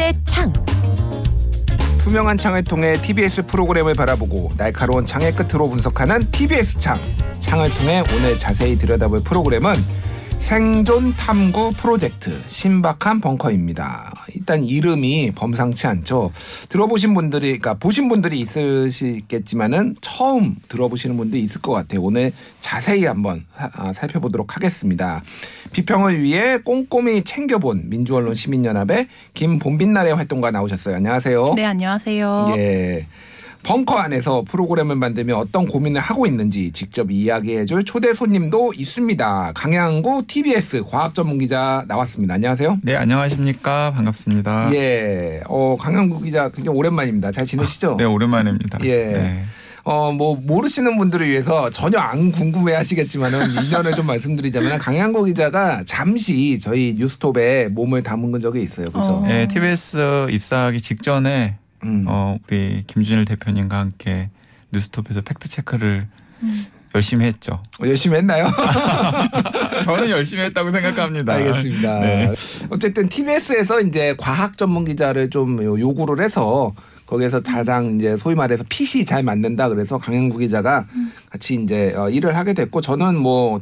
TBS의 창. 투명한 창을 통해 TBS 프로그램을 바라보고 날카로운 창의 끝으로 분석하는 TBS 창. 창을 통해 오늘 자세히 들여다볼 프로그램은 생존 탐구 프로젝트 신박한 벙커입니다. 일단 이름이 범상치 않죠. 들어보신 분들이, 그러니까 보신 분들이 있으시겠지만은 처음 들어보시는 분들이 있을 것 같아요. 오늘 자세히 한번 사- 아, 살펴보도록 하겠습니다. 비평을 위해 꼼꼼히 챙겨본 민주언론 시민연합의 김본빛날의 활동가 나오셨어요. 안녕하세요. 네, 안녕하세요. 예. 벙커 안에서 프로그램을 만들며 어떤 고민을 하고 있는지 직접 이야기해줄 초대 손님도 있습니다. 강양구 TBS 과학 전문 기자 나왔습니다. 안녕하세요. 네, 안녕하십니까. 반갑습니다. 예. 어, 강양구 기자 굉장히 오랜만입니다. 잘 지내시죠? 네, 오랜만입니다. 예. 네. 어, 뭐, 모르시는 분들을 위해서 전혀 안 궁금해 하시겠지만은, 인연을 좀 말씀드리자면, 강양구 기자가 잠시 저희 뉴스톱에 몸을 담은 적이 있어요. 그죠? 어. 네, TBS 입사하기 직전에 음. 어, 우리 김준일 대표님과 함께 뉴스톱에서 팩트 체크를 열심히 했죠. 어, 열심히 했나요? 저는 열심히 했다고 생각합니다. 알겠습니다. 네. 어쨌든 TBS에서 이제 과학 전문 기자를 좀 요- 요구를 해서 거기에서 가장 이제 소위 말해서 핏이 잘 맞는다 그래서 강영구 기자가 같이 이제 어, 일을 하게 됐고 저는 뭐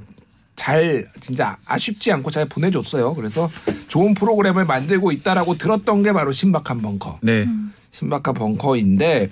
잘 진짜 아쉽지 않고 잘 보내줬어요. 그래서 좋은 프로그램을 만들고 있다라고 들었던 게 바로 신박한 벙커. 네. 신박한 벙커인데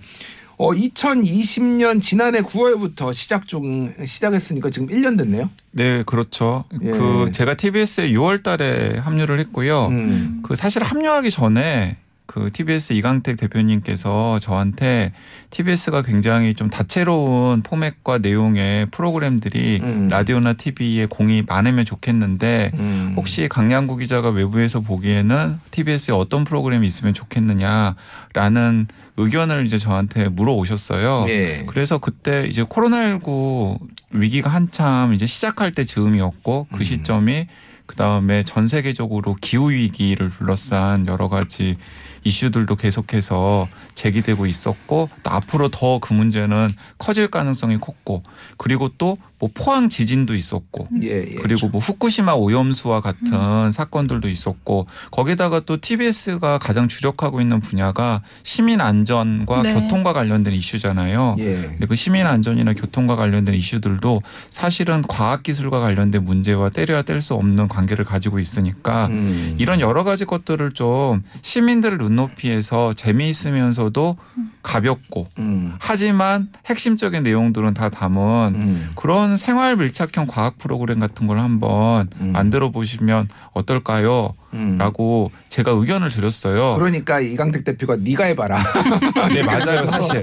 어 2020년 지난해 9월부터 시작 중 시작했으니까 지금 1년 됐네요. 네, 그렇죠. 예. 그 제가 TBS에 6월 달에 합류를 했고요. 음. 그 사실 합류하기 전에 그 TBS 이강택 대표님께서 저한테 TBS가 굉장히 좀 다채로운 포맷과 내용의 프로그램들이 음. 라디오나 TV에 공이 많으면 좋겠는데 음. 혹시 강양구 기자가 외부에서 보기에는 TBS에 어떤 프로그램이 있으면 좋겠느냐라는 의견을 이제 저한테 물어오셨어요. 예. 그래서 그때 이제 코로나19 위기가 한참 이제 시작할 때 즈음이었고 그 음. 시점이 그 다음에 전 세계적으로 기후 위기를 둘러싼 여러 가지 이슈들도 계속해서 제기되고 있었고 또 앞으로 더 그 문제는 커질 가능성이 컸고 그리고 또 뭐 포항 지진도 있었고 예, 예. 그리고 뭐 후쿠시마 오염수와 같은 사건들도 있었고 거기다가 또 TBS가 가장 주력하고 있는 분야가 시민 안전과 네. 교통과 관련된 이슈잖아요. 예. 근데 그 시민 안전이나 교통과 관련된 이슈들도 사실은 과학 기술과 관련된 문제와 때려야 뗄 수 없는 관계를 가지고 있으니까 음. 이런 여러 가지 것들을 좀 시민들을 눈높이에서 재미있으면서도 가볍고 음. 하지만 핵심적인 내용들은 다 담은 음. 그런 생활 밀착형 과학 프로그램 같은 걸 한번 음. 만들어 보시면 어떨까요? 음. 라고 제가 의견을 드렸어요. 그러니까 이강택 대표가 네가 해봐라. 네 맞아요 사실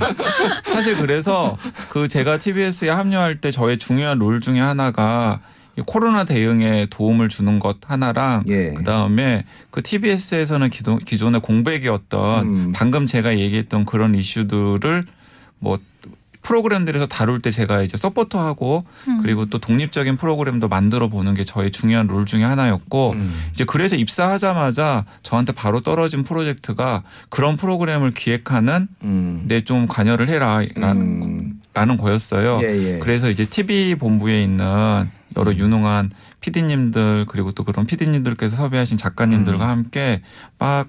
사실 그래서 그 제가 TBS에 합류할 때 저의 중요한 롤 중에 하나가 이 코로나 대응에 도움을 주는 것 하나랑 예. 그 다음에 그 TBS에서는 기존, 기존의 공백이었던 음. 방금 제가 얘기했던 그런 이슈들을 뭐 프로그램들에서 다룰 때 제가 이제 서포터하고 음. 그리고 또 독립적인 프로그램도 만들어 보는 게 저의 중요한 롤 중에 하나였고 음. 이제 그래서 입사하자마자 저한테 바로 떨어진 프로젝트가 그런 프로그램을 기획하는 음. 데좀 관여를 해라 라는 음. 라는 거였어요. 예, 예. 그래서 이제 TV 본부에 있는 여러 유능한 PD님들 그리고 또 그런 PD님들께서 섭외하신 작가님들과 음. 함께 막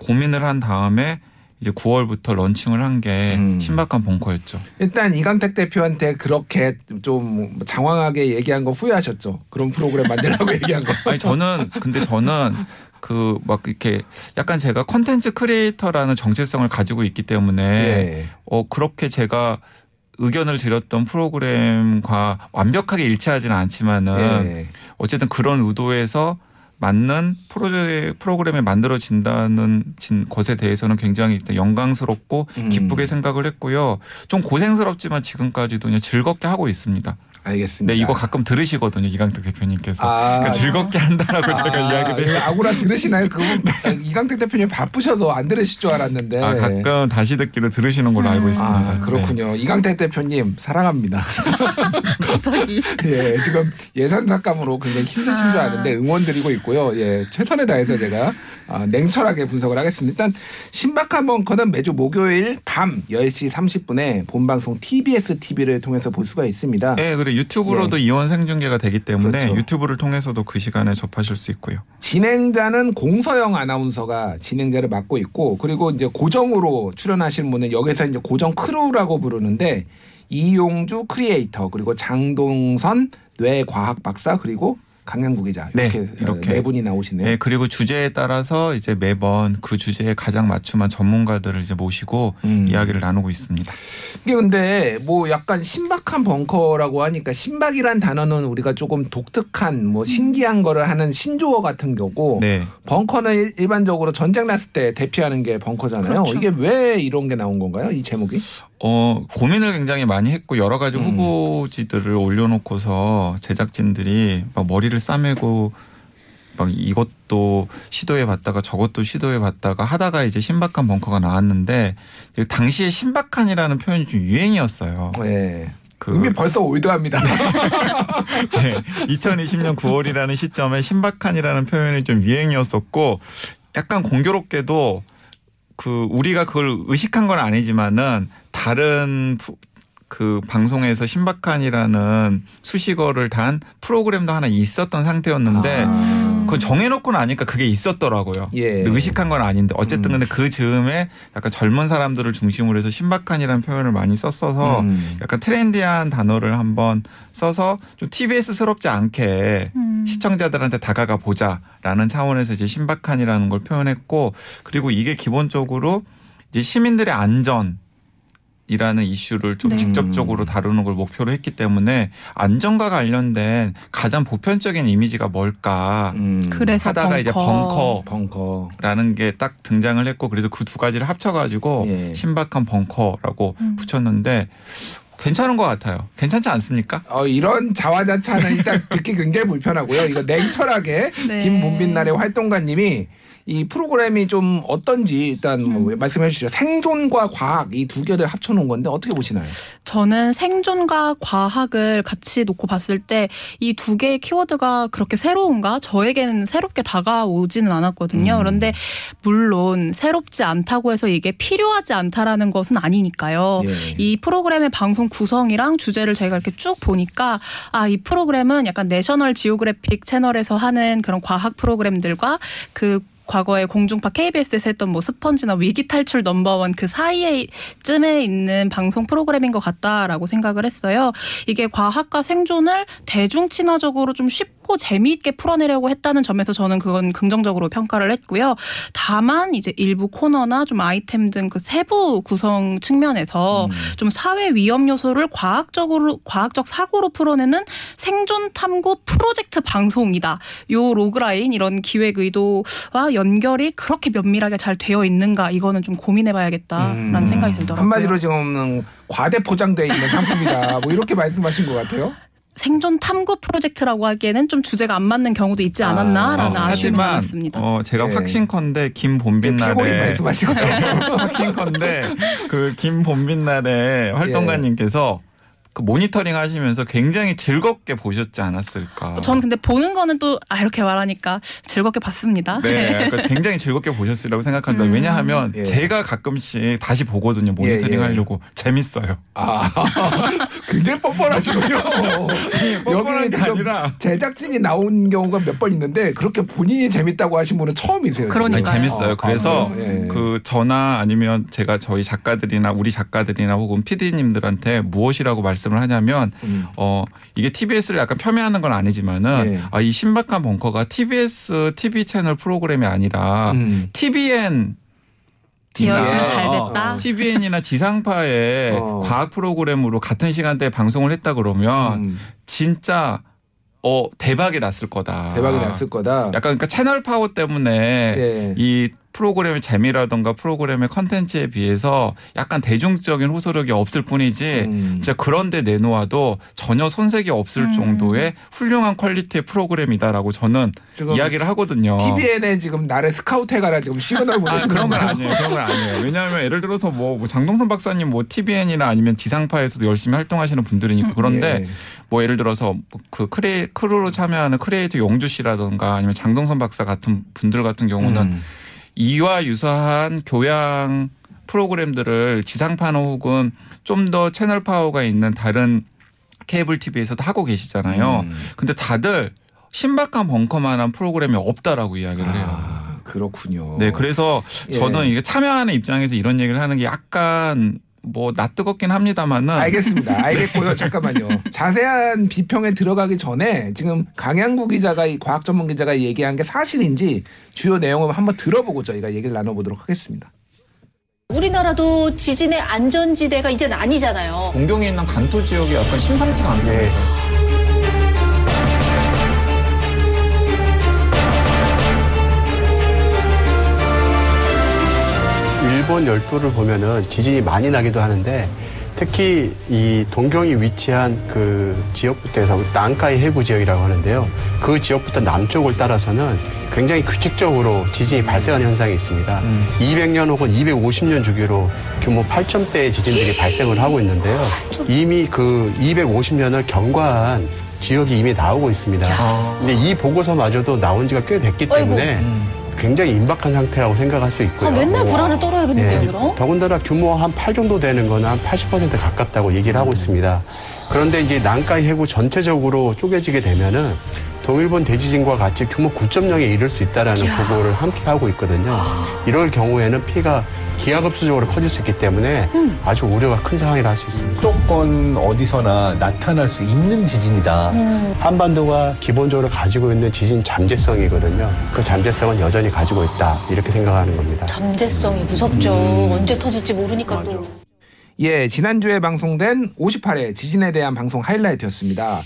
고민을 한 다음에 이제 9월부터 런칭을 한게 음. 신박한 벙커였죠. 일단 이강택 대표한테 그렇게 좀 장황하게 얘기한 거 후회하셨죠? 그런 프로그램 만들라고 얘기한 거. 아니 저는 근데 저는 그 막 이렇게 약간 제가 컨텐츠 creator라는 정체성을 가지고 있기 때문에 예. 어 그렇게 제가 의견을 드렸던 프로그램과 완벽하게 일치하지는 않지만은 예. 어쨌든 그런 의도에서 맞는 프로, 프로그램이 만들어진다는 진 것에 대해서는 굉장히 일단 영광스럽고 음. 기쁘게 생각을 했고요. 좀 고생스럽지만 지금까지도 즐겁게 하고 있습니다. 알겠습니다. 네, 이거 가끔 들으시거든요. 이강택 대표님께서. 아, 그러니까 즐겁게 한다라고 제가 아, 이야기를 예, 했죠. 아구라 들으시나요? 그분 이강택 대표님 바쁘셔도 안 들으실 줄 알았는데. 아, 가끔 다시 듣기로 들으시는 걸로 알고 있습니다. 아, 네. 그렇군요. 이강택 대표님 사랑합니다. 갑자기. 예, 지금 예산 삭감으로 굉장히 힘드신 줄 아. 아는데 응원 드리고 있고요. 같고요. 예, 최선을 다해서 제가 아, 냉철하게 분석을 하겠습니다. 일단 신박한 벙커는 매주 목요일 밤 10시 30분에 본방송 TBS TV를 통해서 볼 수가 있습니다. 네, 그리고 유튜브로도 이원 생중계가 되기 때문에 그렇죠. 유튜브를 통해서도 그 시간에 접하실 수 있고요. 진행자는 공서영 아나운서가 진행자를 맡고 있고 그리고 이제 고정으로 출연하시는 분은 여기서 이제 고정 crew라고 부르는데 이용주 크리에이터 그리고 장동선 뇌과학 박사 그리고 강양구 기자 네, 이렇게 이렇게. 네 분이 나오시네요. 네, 그리고 주제에 따라서 이제 매번 그 주제에 가장 맞춤한 전문가들을 이제 모시고 음. 이야기를 나누고 있습니다. 이게 근데 뭐 약간 신박한 벙커라고 하니까 신박이란 단어는 우리가 조금 독특한 뭐 신기한 거를 하는 신조어 같은 거고 네. 벙커는 일- 일반적으로 전쟁 났을 때 대피하는 게 벙커잖아요. 그렇죠. 이게 왜 이런 게 나온 건가요? 이 제목이? 어, 고민을 굉장히 많이 했고 여러 가지 음. 후보지들을 올려놓고서 제작진들이 막 머리를 싸매고 막 이것도 시도해 봤다가 저것도 시도해 봤다가 하다가 이제 신박한 벙커가 나왔는데 당시에 신박한이라는 표현이 좀 유행이었어요. 네. 그 이미 벌써 올드합니다. 네, 2020년 9월이라는 시점에 신박한이라는 표현이 좀 유행이었었고 약간 공교롭게도 그 우리가 그걸 의식한 건 아니지만은 다른 푸- 그 방송에서 신박한이라는 수식어를 단 프로그램도 하나 있었던 상태였는데 아. 그거 정해놓고 나니까 그게 있었더라고요. 예. 의식한 건 아닌데 어쨌든 음. 근데 그 즈음에 약간 젊은 사람들을 중심으로 해서 신박한이라는 표현을 많이 썼어서 음. 약간 트렌디한 단어를 한번 써서 좀 TBS스럽지 않게 음. 시청자들한테 다가가 보자라는 차원에서 이제 신박한이라는 걸 표현했고 그리고 이게 기본적으로 이제 시민들의 안전 이라는 이슈를 좀 네. 직접적으로 다루는 걸 목표로 했기 때문에 안전과 관련된 가장 보편적인 이미지가 뭘까 음. 그래서 하다가 벙커. 이제 벙커 벙커. 라는 게 딱 등장을 했고 그래서 그 두 가지를 합쳐가지고 예. 신박한 벙커라고 음. 붙였는데 괜찮은 것 같아요. 괜찮지 않습니까? 어, 이런 자화자찬은 일단 듣기 굉장히 불편하고요. 이거 냉철하게 네. 김본빈 날의 활동가님이 이 프로그램이 좀 어떤지 일단 뭐 음. 말씀해 주시죠. 생존과 과학 이 두 개를 합쳐 놓은 건데 어떻게 보시나요? 저는 생존과 과학을 같이 놓고 봤을 때 이 두 개의 키워드가 그렇게 새로운가? 저에게는 새롭게 다가오지는 않았거든요. 음. 그런데 물론 새롭지 않다고 해서 이게 필요하지 않다라는 것은 아니니까요. 예. 이 프로그램의 방송 구성이랑 주제를 저희가 이렇게 쭉 보니까 아 이 프로그램은 약간 내셔널 지오그래픽 채널에서 하는 그런 과학 프로그램들과 그 과거에 공중파 KBS에서 했던 뭐 스펀지나 위기 탈출 넘버원 그 사이에쯤에 있는 방송 프로그램인 것 같다라고 생각을 했어요. 이게 과학과 생존을 대중 친화적으로 좀 쉽 고 재미있게 풀어내려고 했다는 점에서 저는 그건 긍정적으로 평가를 했고요. 다만 이제 일부 코너나 좀 아이템 등 그 세부 구성 측면에서 음. 좀 사회 위험 요소를 과학적으로 과학적 사고로 풀어내는 생존 탐구 프로젝트 방송이다. 요 logline 이런 기획 의도와 연결이 그렇게 면밀하게 잘 되어 있는가 이거는 좀 고민해봐야겠다라는 음. 생각이 들더라고요. 한마디로 지금 과대 포장돼 있는 상품이다. 뭐 이렇게 말씀하신 것 같아요. 생존 탐구 프로젝트라고 하기에는 좀 주제가 안 맞는 경우도 있지 않았나라는 아, 아쉬움이 하지만 있습니다. 어, 제가 예. 확신컨대 김본빈 피고인 날에 말씀하시고 확신컨대 그 김본빈 날에 활동가님께서 그 모니터링 하시면서 굉장히 즐겁게 보셨지 않았을까. 저는 근데 보는 거는 또 아 이렇게 말하니까 즐겁게 봤습니다. 네, 그러니까 굉장히 즐겁게 보셨으리라고 생각합니다. 음. 왜냐하면 예. 제가 가끔씩 다시 보거든요. 모니터링 예, 예. 하려고 재밌어요. 아 굉장히 뻔뻔하시군요. 뻔뻔한 게좀 아니라 제작진이 나온 경우가 몇 번 있는데 그렇게 본인이 재밌다고 하신 분은 처음이세요. 아니, 재밌어요. 아, 그래서 예. 그 저나 아니면 제가 저희 작가들이나 우리 작가들이나 혹은 PD님들한테 무엇이라고 말씀 을 하냐면 음. 어 이게 TBS를 약간 폄훼하는 건 아니지만은 예. 아, 이 신박한 벙커가 TBS TV 채널 프로그램이 아니라 음. TBN 되었으면 예. 잘 됐다. 어, TVN이나 지상파의 어. 과학 프로그램으로 같은 시간대에 방송을 했다 그러면 음. 진짜 어 대박이 났을 거다. 대박이 났을 거다. 약간 그러니까 채널 파워 때문에 예. 이 프로그램의 재미라던가 프로그램의 컨텐츠에 비해서 약간 대중적인 호소력이 없을 뿐이지 음. 진짜 그런데 내놓아도 전혀 손색이 없을 음. 정도의 훌륭한 퀄리티의 프로그램이다라고 저는 이야기를 하거든요. TVN에 지금 나를 스카우트 해가라 지금 시그널 아, 보내시는 그런 건? 아니에요. 그런 건 아니에요. 왜냐하면 예를 들어서 뭐, 뭐 장동선 박사님 뭐 TVN이나 아니면 지상파에서도 열심히 활동하시는 분들이니까 그런데 예. 뭐 예를 들어서 그 크레 crew로 참여하는 크리에이터 용주 씨라던가 아니면 장동선 박사 같은 분들 같은 경우는 음. 이와 유사한 교양 프로그램들을 지상파나 혹은 좀 더 채널 파워가 있는 다른 케이블 TV에서도 하고 계시잖아요. 음. 근데 다들 신박한 벙커만한 프로그램이 없다라고 이야기를 해요. 아, 그렇군요. 네, 그래서 예. 저는 이게 참여하는 입장에서 이런 얘기를 하는 게 약간 뭐 낯뜨겁긴 합니다만은 알겠습니다. 알겠고요. 잠깐만요. 자세한 비평에 들어가기 전에 지금 강양구 기자가 이 과학 전문 기자가 얘기한 게 사실인지 주요 내용을 한번 들어보고 저희가 얘기를 나눠보도록 하겠습니다. 우리나라도 지진의 안전지대가 이젠 아니잖아요. 동경에 있는 간토 지역이 약간 심상치가 않다고 네. 해서 일본 열도를 보면은 지진이 많이 나기도 하는데 특히 이 동경이 위치한 그 지역부터 해서 난카이 해구 지역이라고 하는데요. 그 지역부터 남쪽을 따라서는 굉장히 규칙적으로 지진이 발생하는 현상이 있습니다. 200년 혹은 250년 주기로 규모 8점대의 지진들이 발생을 하고 있는데요. 이미 그 250년을 경과한 지역이 이미 나오고 있습니다. 근데 이 보고서마저도 나온 지가 꽤 됐기 때문에 굉장히 임박한 상태라고 생각할 수 있고요. 아, 맨날 불안에 떨어야겠는데요, 예. 그럼? 더군다나 규모 한 8 정도 되는 거는 한80% 가깝다고 얘기를 하고 있습니다. 그런데 이제 난카이 해구 전체적으로 쪼개지게 되면은 동일본 대지진과 같이 규모 9.0에 이를 수 있다라는 보고를 함께 하고 있거든요. 이럴 경우에는 피해가 기하급수적으로 커질 수 있기 때문에 음. 아주 우려가 큰 상황이라 할 수 있습니다. 무조건 어디서나 나타날 수 있는 지진이다. 음. 한반도가 기본적으로 가지고 있는 지진 잠재성이거든요. 그 잠재성은 여전히 가지고 있다. 이렇게 생각하는 겁니다. 잠재성이 무섭죠. 음. 언제 터질지 모르니까 또. 예, 지난주에 방송된 58회 지진에 대한 방송 하이라이트였습니다.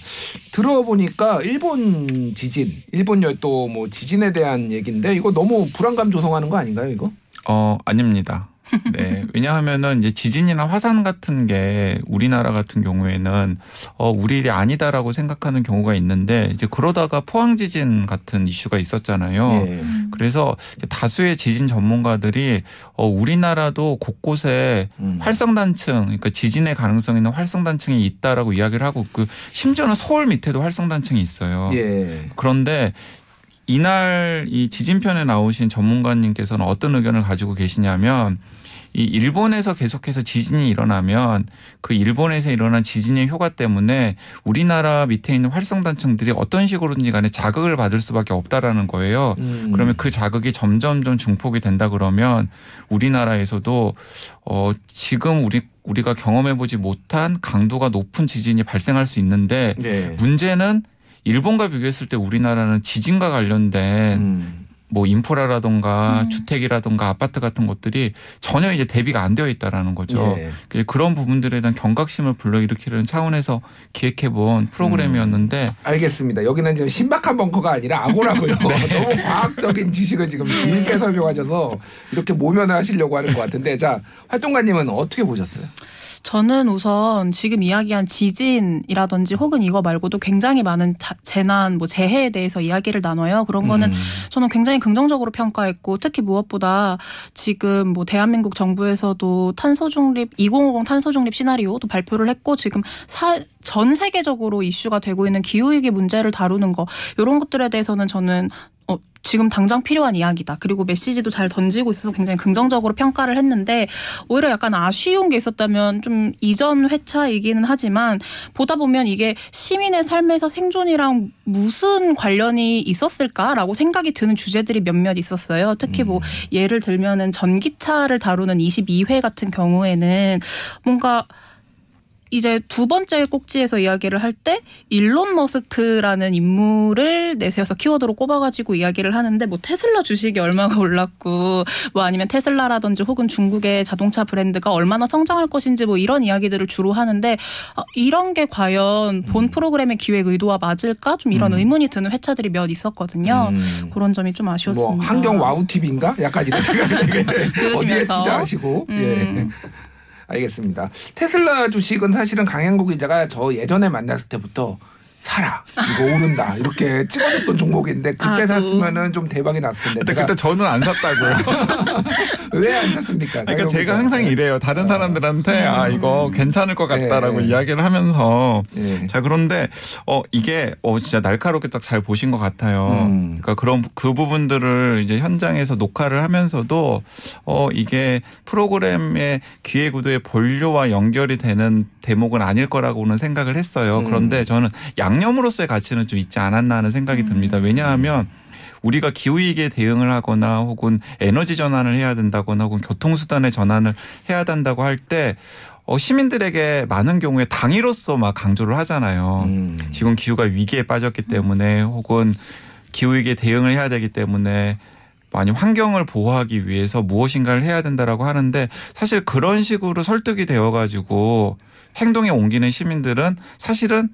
들어보니까 일본 지진, 일본 열도 뭐 지진에 대한 얘기인데 이거 너무 불안감 조성하는 거 아닌가요, 이거? 어 아닙니다. 네, 왜냐하면은 이제 지진이나 화산 같은 게 우리나라 같은 경우에는 어 우리 일이 아니다라고 생각하는 경우가 있는데 이제 그러다가 포항 지진 같은 이슈가 있었잖아요. 예. 그래서 다수의 지진 전문가들이 어 우리나라도 곳곳에 음. 활성단층, 그러니까 지진의 가능성 있는 활성단층이 있다라고 이야기를 하고 그 심지어는 서울 밑에도 활성단층이 있어요. 예. 그런데 이날 이 지진편에 나오신 전문가님께서는 어떤 의견을 가지고 계시냐면 이 일본에서 계속해서 지진이 일어나면 그 일본에서 일어난 지진의 효과 때문에 우리나라 밑에 있는 활성단층들이 어떤 식으로든지 간에 자극을 받을 수밖에 없다라는 거예요. 음. 그러면 그 자극이 점점점 중폭이 된다 그러면 우리나라에서도 어 지금 우리 우리가 경험해 보지 못한 강도가 높은 지진이 발생할 수 있는데 예. 문제는 일본과 비교했을 때 우리나라는 지진과 관련된 음. 뭐 인프라라던가 음. 주택이라던가 아파트 같은 것들이 전혀 이제 대비가 안 되어 있다라는 거죠. 예. 그- 그런 부분들에 대한 경각심을 불러일으키려는 차원에서 기획해본 프로그램이었는데 알겠습니다. 여기는 지금 신박한 벙커가 아니라 악오라고요. 너무 과학적인 지식을 지금 길게 설명하셔서 이렇게 모면을 하시려고 하는 것 같은데 자 활동가님은 어떻게 보셨어요? 저는 우선 지금 이야기한 지진이라든지 혹은 이거 말고도 굉장히 많은 자- 재난, 뭐 재해에 대해서 이야기를 나눠요. 그런 거는 음. 저는 굉장히 긍정적으로 평가했고 특히 무엇보다 지금 뭐 대한민국 정부에서도 탄소 중립 2050 탄소 중립 시나리오도 발표를 했고 지금 사, 전 세계적으로 이슈가 되고 있는 기후 위기 문제를 다루는 거 이런 것들에 대해서는 저는 어, 지금 당장 필요한 이야기다. 그리고 메시지도 잘 던지고 있어서 굉장히 긍정적으로 평가를 했는데 오히려 약간 아쉬운 게 있었다면 좀 이전 회차이기는 하지만 보다 보면 이게 시민의 삶에서 생존이랑 무슨 관련이 있었을까라고 생각이 드는 주제들이 몇몇 있었어요. 특히 뭐 예를 들면은 전기차를 다루는 22회 같은 경우에는 뭔가 이제 두 번째 꼭지에서 이야기를 할 때 일론 머스크라는 인물을 내세워서 키워드로 꼽아가지고 이야기를 하는데 뭐 테슬라 주식이 얼마가 올랐고 뭐 아니면 테슬라라든지 혹은 중국의 자동차 브랜드가 얼마나 성장할 것인지 뭐 이런 이야기들을 주로 하는데 아, 이런 게 과연 본 프로그램의 기획 의도와 맞을까 좀 이런 음. 의문이 드는 회차들이 몇 있었거든요. 음. 그런 점이 좀 아쉬웠습니다. 뭐 환경 와우 TV인가? 약간 이런 생각이 어디에 들으시면서. 투자하시고 예. 음. 알겠습니다. 테슬라 주식은 사실은 강양구 기자가 저 예전에 만났을 때부터 사라 이거 오른다 이렇게 찍어줬던 종목인데 그때 아, 샀으면은 좀 대박이 났을 텐데 근데 그때 저는 안 샀다고요. 왜 안 샀습니까? 그러니까 제가 항상 이래요. 다른 사람들한테 아 이거 괜찮을 것 같다라고 예. 이야기를 하면서 예. 자 그런데 어 이게 어 진짜 날카롭게 딱 잘 보신 것 같아요. 음. 그러니까 그런 그 부분들을 이제 현장에서 녹화를 하면서도 어 이게 프로그램의 기획 구도의 본료와 연결이 되는 대목은 아닐 거라고는 생각을 했어요. 음. 그런데 저는 양념으로서의 가치는 좀 있지 않았나 하는 생각이 듭니다. 왜냐하면 우리가 기후위기에 대응을 하거나 혹은 에너지 전환을 해야 된다거나 혹은 교통수단의 전환을 해야 된다고 할때 어, 시민들에게 많은 경우에 당위로서 막 강조를 하잖아요. 음. 지금 기후가 위기에 빠졌기 때문에 혹은 기후위기에 대응을 해야 되기 때문에 많이 환경을 보호하기 위해서 무엇인가를 해야 된다라고 하는데 사실 그런 식으로 설득이 되어 가지고 행동에 옮기는 시민들은 사실은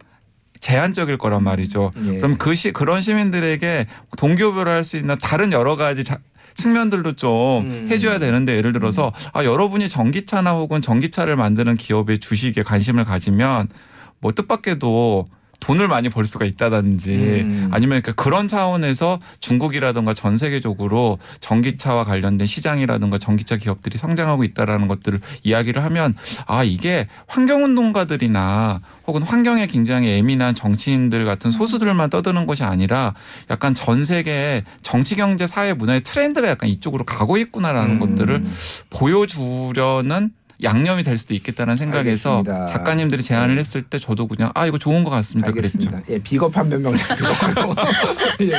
제한적일 거란 말이죠. 예. 그럼 그 시, 그런 시민들에게 동기부여를 할 수 있는 다른 여러 가지 자, 측면들도 좀 음. 해줘야 되는데 예를 들어서 아 여러분이 전기차나 혹은 전기차를 만드는 기업의 주식에 관심을 가지면 뭐 뜻밖에도 돈을 많이 벌 수가 있다든지 음. 아니면 그러니까 그런 차원에서 중국이라든가 전 세계적으로 전기차와 관련된 시장이라든가 전기차 기업들이 성장하고 있다라는 것들을 이야기를 하면 아 이게 환경운동가들이나 혹은 환경에 굉장히 예민한 정치인들 같은 소수들만 떠드는 것이 아니라 약간 전 세계 정치 경제 사회 문화의 트렌드가 약간 이쪽으로 가고 있구나라는 음. 것들을 보여주려는 양념이 될 수도 있겠다는 생각에서 알겠습니다. 작가님들이 제안을 했을 때 저도 그냥 아 이거 좋은 것 같습니다 그랬죠. 알겠습니다. 예, 비겁한 변명 잘 들었고요. 예.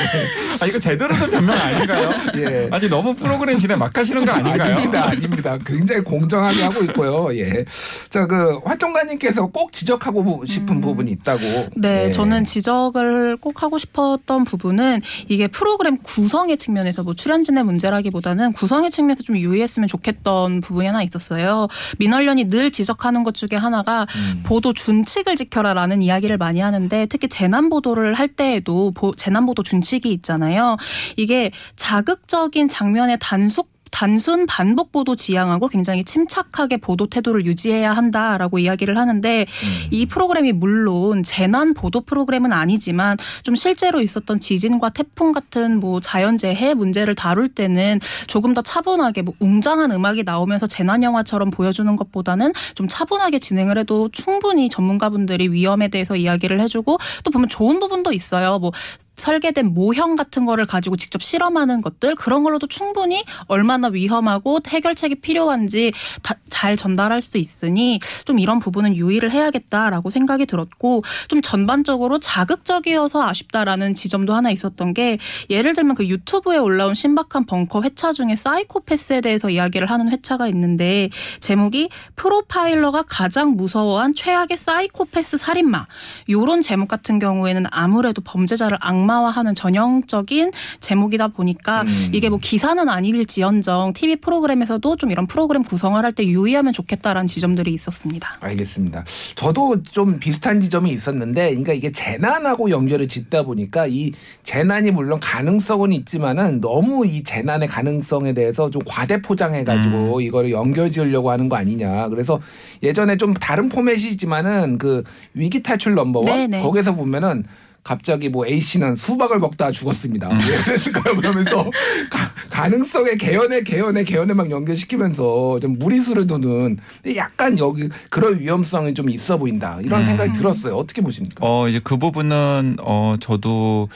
아 이거 제대로 된 변명 아닌가요? 예. 아니 너무 프로그램 진행 막 하시는 거 아닌가요? 아닙니다, 아닙니다. 굉장히 공정하게 하고 있고요. 예. 자, 그 활동가님께서 꼭 지적하고 싶은 부분이 있다고. 네, 예. 저는 지적을 꼭 하고 싶었던 부분은 이게 프로그램 구성의 측면에서 뭐 출연진의 문제라기보다는 구성의 측면에서 좀 유의했으면 좋겠던 부분이 하나 있었어요. 민원련이 늘 지적하는 것 중에 하나가 음. 보도 준칙을 지켜라라는 이야기를 많이 하는데 특히 재난 보도를 할 때에도 보- 재난 보도 준칙이 있잖아요. 이게 자극적인 장면의 단속 단순 반복 보도 지향하고 굉장히 침착하게 보도 태도를 유지해야 한다라고 이야기를 하는데 음. 이 프로그램이 물론 재난 보도 프로그램은 아니지만 좀 실제로 있었던 지진과 태풍 같은 뭐 자연재해 문제를 다룰 때는 조금 더 차분하게 뭐 웅장한 음악이 나오면서 재난 영화처럼 보여주는 것보다는 좀 차분하게 진행을 해도 충분히 전문가분들이 위험에 대해서 이야기를 해주고 또 보면 좋은 부분도 있어요. 뭐 설계된 모형 같은 거를 가지고 직접 실험하는 것들 그런 걸로도 충분히 얼마나 위험하고 해결책이 필요한지 다- 잘 전달할 수 있으니 좀 이런 부분은 유의를 해야겠다라고 생각이 들었고 좀 전반적으로 자극적이어서 아쉽다라는 지점도 하나 있었던 게 예를 들면 그 유튜브에 올라온 신박한 벙커 회차 중에 사이코패스에 대해서 이야기를 하는 회차가 있는데 제목이 프로파일러가 가장 무서워한 최악의 사이코패스 살인마 요런 제목 같은 경우에는 아무래도 범죄자를 악마화하는 전형적인 제목이다 보니까 음. 이게 뭐 기사는 아닐지언정 TV 프로그램에서도 좀 이런 프로그램 구성을 할 때 유 의하면 좋겠다라는 지점들이 있었습니다. 알겠습니다. 저도 좀 비슷한 지점이 있었는데, 그러니까 이게 재난하고 연결을 짓다 보니까 이 재난이 물론 가능성은 있지만은 너무 이 재난의 가능성에 대해서 좀 과대 포장해가지고 음. 이거를 연결 지으려고 하는 거 아니냐. 그래서 예전에 좀 다른 포맷이지만은 그 위기 탈출 넘버원 네네. 거기서 보면은 갑자기 뭐 A 씨는 수박을 먹다가 죽었습니다. 음. 왜 그랬을까요? 그러면서 가, 능성의 개연에 개연에 개연에 막 연결시키면서 좀 무리수를 두는 약간 여기 그런 위험성이 좀 있어 보인다 이런 음. 생각이 들었어요. 어떻게 보십니까? 어 이제 그 부분은 어 저도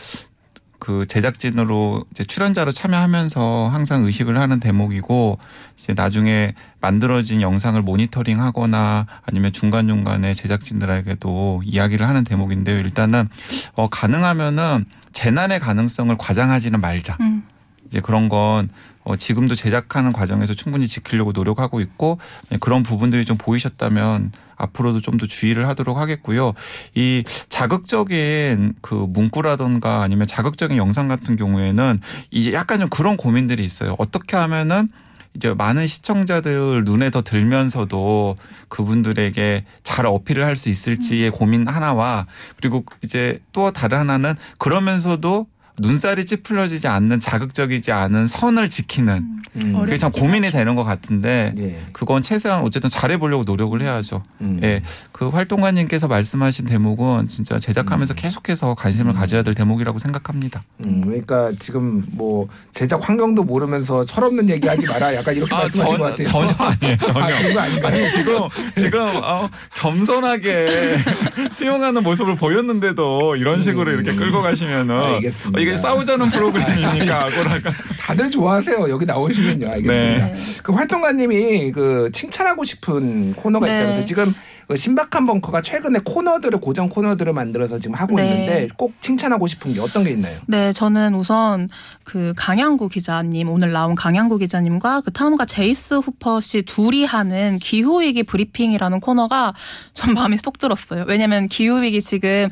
그 제작진으로 이제 출연자로 참여하면서 항상 의식을 하는 대목이고 이제 나중에 만들어진 영상을 모니터링 하거나 아니면 중간 중간에 제작진들에게도 이야기를 하는 대목인데요. 일단은 어 가능하면은 재난의 가능성을 과장하지는 말자. 음. 이제 그런 건 어, 지금도 제작하는 과정에서 충분히 지키려고 노력하고 있고 예, 그런 부분들이 좀 보이셨다면 앞으로도 좀 더 주의를 하도록 하겠고요. 이 자극적인 그 문구라던가 아니면 자극적인 영상 같은 경우에는 이 약간 좀 그런 고민들이 있어요. 어떻게 하면은 이제 많은 시청자들 눈에 더 들면서도 그분들에게 잘 어필을 할 수 있을지의 고민 하나와 그리고 이제 또 다른 하나는 그러면서도 눈살이 찌푸려지지 않는 자극적이지 않은 선을 지키는 음. 그게 참 고민이 되는 것 같은데 예. 그건 최소한 어쨌든 잘해보려고 노력을 해야죠. 음. 예, 그 활동가님께서 말씀하신 대목은 진짜 제작하면서 계속해서 관심을 가져야 될 대목이라고 생각합니다. 음, 그러니까 지금 뭐 제작 환경도 모르면서 철없는 얘기하지 마라. 약간 이렇게 말씀하신 것 같아요. 전혀 아니에요. 전혀. 아, 그런 거 아닌가요? 아니 지금 지금 어, 겸손하게 수용하는 모습을 보였는데도 이런 식으로 음. 이렇게 끌고 가시면은 알겠습니다. 어, 이게 싸우자는 프로그램이니까 아고라가 다들 좋아하세요. 여기 나오시면요. 알겠습니다. 네. 그 활동가님이 그 칭찬하고 싶은 코너가 네. 있다면서 지금 그 신박한 벙커가 최근에 코너들을 고정 코너들을 만들어서 지금 하고 네. 있는데 꼭 칭찬하고 싶은 게 어떤 게 있나요? 네, 저는 우선 그 강양구 기자님 오늘 나온 강양구 기자님과 그 탐험가 제이스 후퍼 씨 둘이 하는 기후 위기 브리핑이라는 코너가 전 마음에 쏙 들었어요. 왜냐면 기후 위기 지금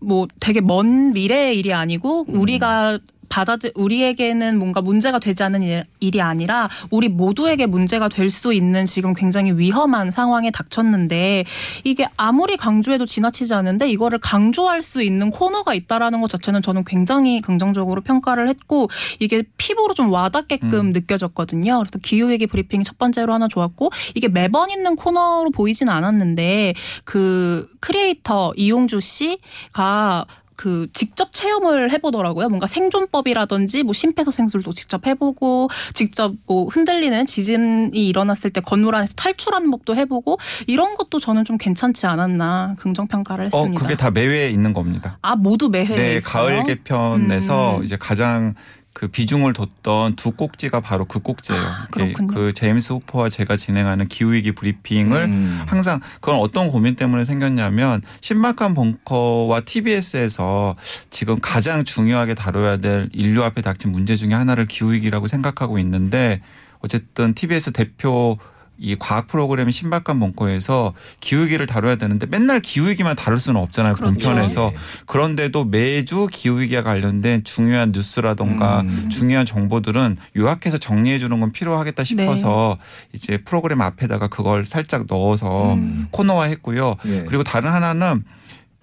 뭐 되게 먼 미래의 일이 아니고 우리가 받아들 우리에게는 뭔가 문제가 되지 않는 일- 일이 아니라 우리 모두에게 문제가 될 수 있는 지금 굉장히 위험한 상황에 닥쳤는데 이게 아무리 강조해도 지나치지 않는데 이거를 강조할 수 있는 코너가 있다라는 것 자체는 저는 굉장히 긍정적으로 평가를 했고 이게 피부로 좀 와닿게끔 느껴졌거든요. 그래서 기후위기 브리핑이 첫 번째로 하나 좋았고 이게 매번 있는 코너로 보이진 않았는데 그 크리에이터 이용주 씨가 그 직접 체험을 해보더라고요. 뭔가 생존법이라든지 뭐 심폐소생술도 직접 해보고 직접 뭐 흔들리는 지진이 일어났을 때 건물 안에서 탈출하는 법도 해보고 이런 것도 저는 좀 괜찮지 않았나 긍정 평가를 어 했습니다. 그게 다 매회에 있는 겁니다. 아 모두 매회에 네, 있어요? 가을 개편에서 음. 이제 가장 그 비중을 뒀던 두 꼭지가 바로 그 꼭지예요. 아, 그렇군요. 그 제임스 호퍼와 제가 진행하는 기후위기 브리핑을 음. 항상 그건 어떤 고민 때문에 생겼냐면 신박한 벙커와 TBS에서 지금 가장 중요하게 다뤄야 될 인류 앞에 닥친 문제 중에 하나를 기후위기라고 생각하고 있는데 어쨌든 TBS 대표 이 과학 프로그램 신박한 벙커에서 기후위기를 다뤄야 되는데 맨날 기후위기만 다룰 수는 없잖아요. 그렇죠. 본편에서. 그런데도 매주 기후위기와 관련된 중요한 뉴스라던가 음. 중요한 정보들은 요약해서 정리해 주는 건 필요하겠다 싶어서 네. 이제 프로그램 앞에다가 그걸 살짝 넣어서 음. 코너화 했고요. 예. 그리고 다른 하나는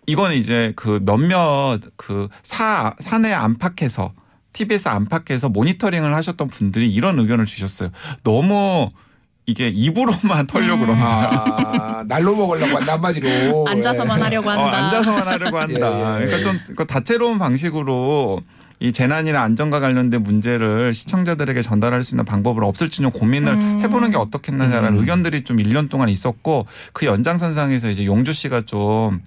이거는 이제 그 몇몇 그 사, 사내 안팎에서 TBS 안팎에서 모니터링을 하셨던 분들이 이런 의견을 주셨어요. 너무 이게 입으로만 털려고 음. 그런다. 아, 날로 먹으려고 한다 한마디로. 앉아서만 예. 하려고 어, 한다. 앉아서만 하려고 한다. 예, 예. 그러니까 좀 그 다채로운 방식으로 이 재난이나 안전과 관련된 문제를 시청자들에게 전달할 수 있는 방법을 없을지 좀 고민을 음. 해보는 게 어떻겠느냐라는 음. 의견들이 좀 1년 동안 있었고 그 연장선상에서 이제 용주 씨가 좀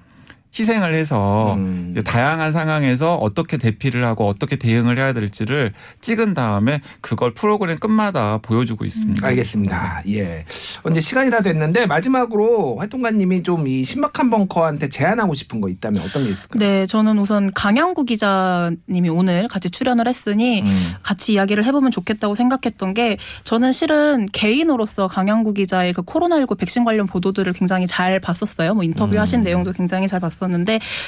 희생을 해서 음. 이제 다양한 상황에서 어떻게 대피를 하고 어떻게 대응을 해야 될지를 찍은 다음에 그걸 프로그램 끝마다 보여주고 있습니다. 알겠습니다. 예. 이제 시간이 다 됐는데 마지막으로 활동가님이 좀 이 신박한 벙커한테 제안하고 싶은 거 있다면 어떤 게 있을까요? 네, 저는 우선 강양구 기자님이 오늘 같이 출연을 했으니 음. 같이 이야기를 해보면 좋겠다고 생각했던 게 저는 실은 개인으로서 강양구 기자의 그 코로나19 백신 관련 보도들을 굉장히 잘 봤었어요. 뭐 인터뷰 하신 음. 내용도 굉장히 잘 봤었는데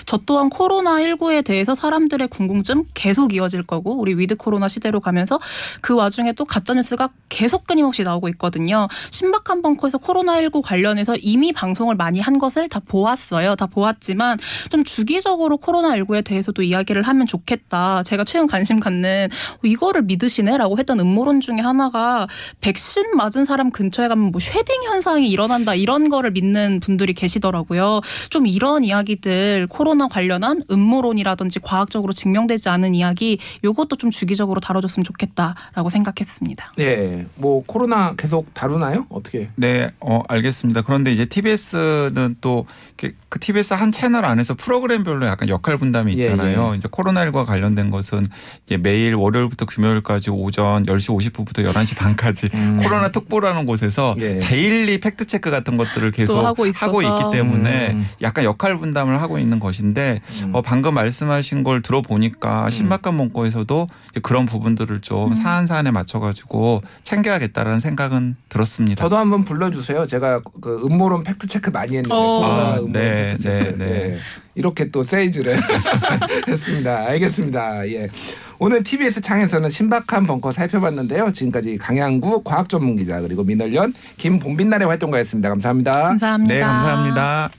저 또한 코로나19에 대해서 사람들의 궁금증 계속 이어질 거고 우리 위드 코로나 시대로 가면서 그 와중에 또 가짜뉴스가 계속 끊임없이 나오고 있거든요. 신박한 벙커에서 코로나19 관련해서 이미 방송을 많이 한 것을 다 보았어요. 다 보았지만 좀 주기적으로 코로나19에 대해서도 이야기를 하면 좋겠다. 제가 최근 관심 갖는 어, 이거를 믿으시네 라고 했던 음모론 중에 하나가 백신 맞은 사람 근처에 가면 뭐 shedding 현상이 일어난다 이런 거를 믿는 분들이 계시더라고요. 좀 이런 이야기들 코로나 관련한 음모론이라든지 과학적으로 증명되지 않은 이야기 요것도 좀 주기적으로 다뤄줬으면 좋겠다라고 생각했습니다. 예. 뭐 코로나 계속 다루나요? 어떻게? 네, 어, 알겠습니다. 그런데 이제 TBS는 또 그 TBS 한 채널 안에서 프로그램별로 약간 역할 분담이 예, 있잖아요. 이제 코로나19와 관련된 것은 이제 매일 월요일부터 금요일까지 오전 10시 50분부터 11시 반까지 음. 코로나 특보라는 곳에서 예. daily fact check 같은 것들을 계속 또 하고 있어서. 있기 때문에 음. 약간 역할 분담을 진행을 하고 있는 것인데 음. 어, 방금 말씀하신 걸 들어보니까 신박한 벙커에서도 이제 그런 부분들을 좀 사안 사안에 맞춰가지고 챙겨야겠다라는 생각은 들었습니다. 저도 한번 불러주세요. 제가 그 음모론 fact check 많이 했는데 어. 아, 음모론 네, fact check. 네, 네. 이렇게 또 세이즈를 했습니다. 알겠습니다. 예. 오늘 TBS 창에서는 신박한 벙커 살펴봤는데요. 지금까지 강양구 과학 전문 기자 그리고 민월련 김봄빛날의 활동가였습니다. 감사합니다. 감사합니다. 네, 감사합니다.